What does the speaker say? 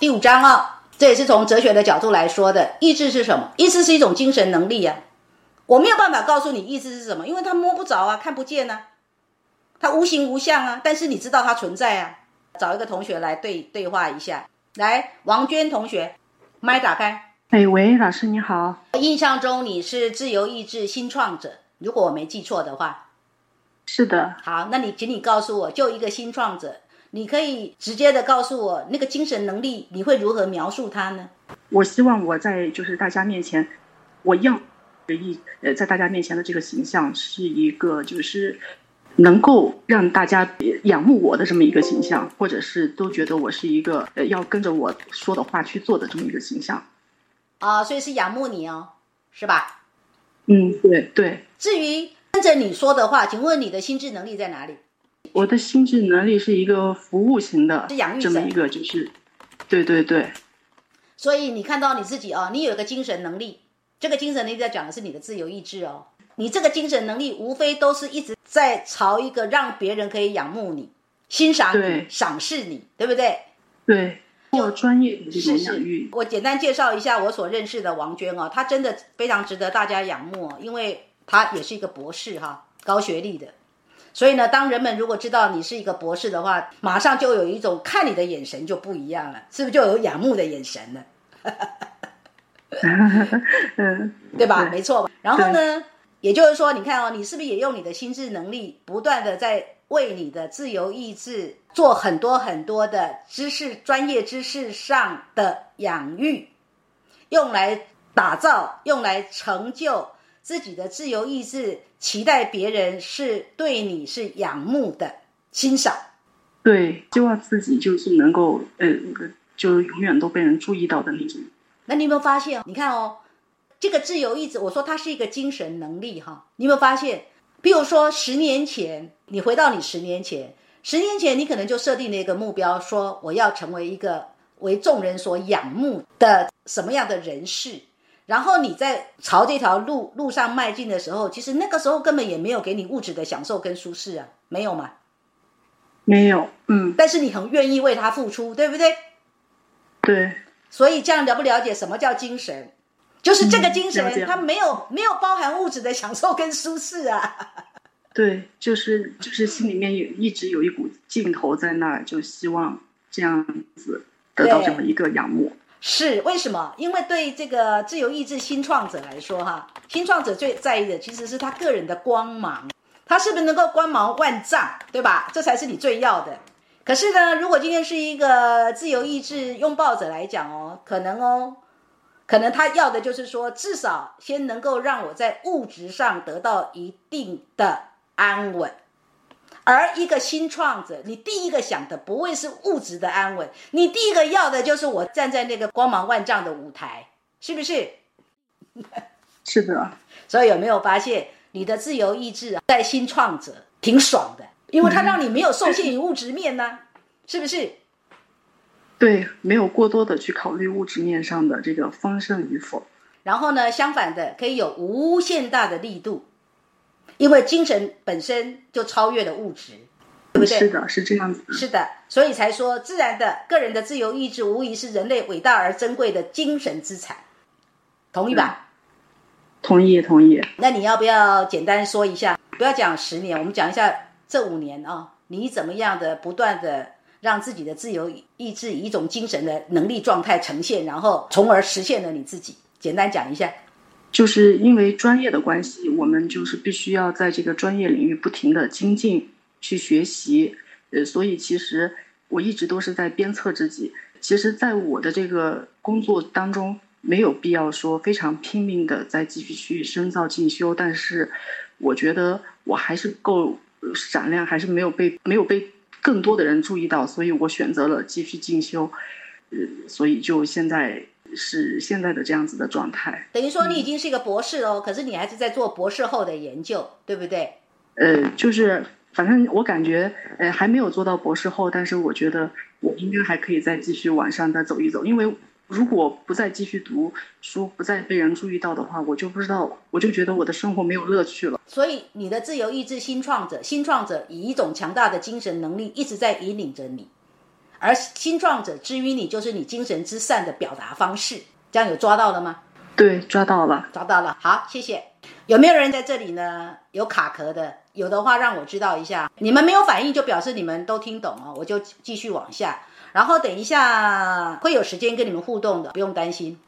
第五章啊，这也是从哲学的角度来说的。意志是什么？意志是一种精神能力呀。我没有办法告诉你意志是什么，因为它摸不着啊，看不见啊，它无形无相啊。但是你知道它存在啊。找一个同学来对对话一下，来，王娟同学，麦打开。哎，喂，老师你好。印象中你是自由意志新创者，如果我没记错的话。是的。好，那你请你告诉我，就一个新创者，你可以直接的告诉我那个精神能力，你会如何描述它呢？我希望我在就是大家面前，我要的意呃，在大家面前的这个形象是一个就是能够让大家仰慕我的这么一个形象，或者是都觉得我是一个呃要跟着我说的话去做的这么一个形象。啊，所以是仰慕你哦，是吧？嗯，对对。至于跟着你说的话，请问你的心智能力在哪里？我的心智能力是一个服务型的，是养育这么一个，就是，对对对。所以你看到你自己哦，你有一个精神能力，这个精神能力在讲的是你的自由意志哦。你这个精神能力无非都是一直在朝一个让别人可以仰慕你、欣赏你、赏识你，对不对？对。做专业的这种养育，我简单介绍一下我所认识的王娟哦，她真的非常值得大家仰慕哦，因为她也是一个博士哈，高学历的。所以呢，当人们如果知道你是一个博士的话，马上就有一种看你的眼神就不一样了，是不是就有仰慕的眼神了？嗯，对吧？没错吧。然后呢，也就是说，你看哦，你是不是也用你的心智能力，不断的在为你的自由意志？做很多很多的知识、专业知识上的养育，用来打造、用来成就自己的自由意志，期待别人是对你是仰慕的、欣赏。对，希望自己就是能够，呃，就永远都被人注意到的那种。那你有没有发现？你看哦，这个自由意志，我说它是一个精神能力哈。你有没有发现？比如说十年前，你回到你十年前。十年前，你可能就设定了一个目标，说我要成为一个为众人所仰慕的什么样的人士。然后你在朝这条路路上迈进的时候，其实那个时候根本也没有给你物质的享受跟舒适啊，没有吗？没有，嗯。但是你很愿意为他付出，对不对？对。所以这样了不了解什么叫精神？就是这个精神，它没有没有包含物质的享受跟舒适啊。对，就是就是心里面有一直有一股劲头在那儿，就希望这样子得到这么一个仰慕。是为什么？因为对这个自由意志新创者来说，哈，新创者最在意的其实是他个人的光芒，他是不是能够光芒万丈，对吧？这才是你最要的。可是呢，如果今天是一个自由意志拥抱者来讲哦，可能哦，可能他要的就是说，至少先能够让我在物质上得到一定的。安稳，而一个新创者，你第一个想的不会是物质的安稳，你第一个要的就是我站在那个光芒万丈的舞台，是不是？是的。所以有没有发现，你的自由意志啊，在新创者挺爽的，因为它让你没有受限于物质面呢，是不是？对，没有过多的去考虑物质面上的这个丰盛与否。然后呢，相反的，可以有无限大的力度。因为精神本身就超越了物质，对不对？是的，是这样子。是的，所以才说自然的个人的自由意志，无疑是人类伟大而珍贵的精神资产。同意吧？同意，同意。那你要不要简单说一下？不要讲十年，我们讲一下这五年啊，你怎么样的不断的让自己的自由意志以一种精神的能力状态呈现，然后从而实现了你自己。简单讲一下。就是因为专业的关系，我们就是必须要在这个专业领域不停的精进去学习，呃，所以其实我一直都是在鞭策自己。其实，在我的这个工作当中，没有必要说非常拼命的再继续去深造进修，但是我觉得我还是够闪亮，还是没有被没有被更多的人注意到，所以我选择了继续进修，呃，所以就现在。是现在的这样子的状态，等于说你已经是一个博士哦，可是你还是在做博士后的研究，对不对？呃，就是反正我感觉，呃，还没有做到博士后，但是我觉得我应该还可以再继续往上再走一走，因为如果不再继续读书，不再被人注意到的话，我就不知道，我就觉得我的生活没有乐趣了。所以你的自由意志新创者，新创者以一种强大的精神能力一直在引领着你。而心壮者之于你就是你精神之善的表达方式。这样有抓到了吗？对，抓到了，抓到了。好，谢谢。有没有人在这里呢？有卡壳的，有的话让我知道一下。你们没有反应，就表示你们都听懂哦，我就继续往下。然后等一下会有时间跟你们互动的，不用担心。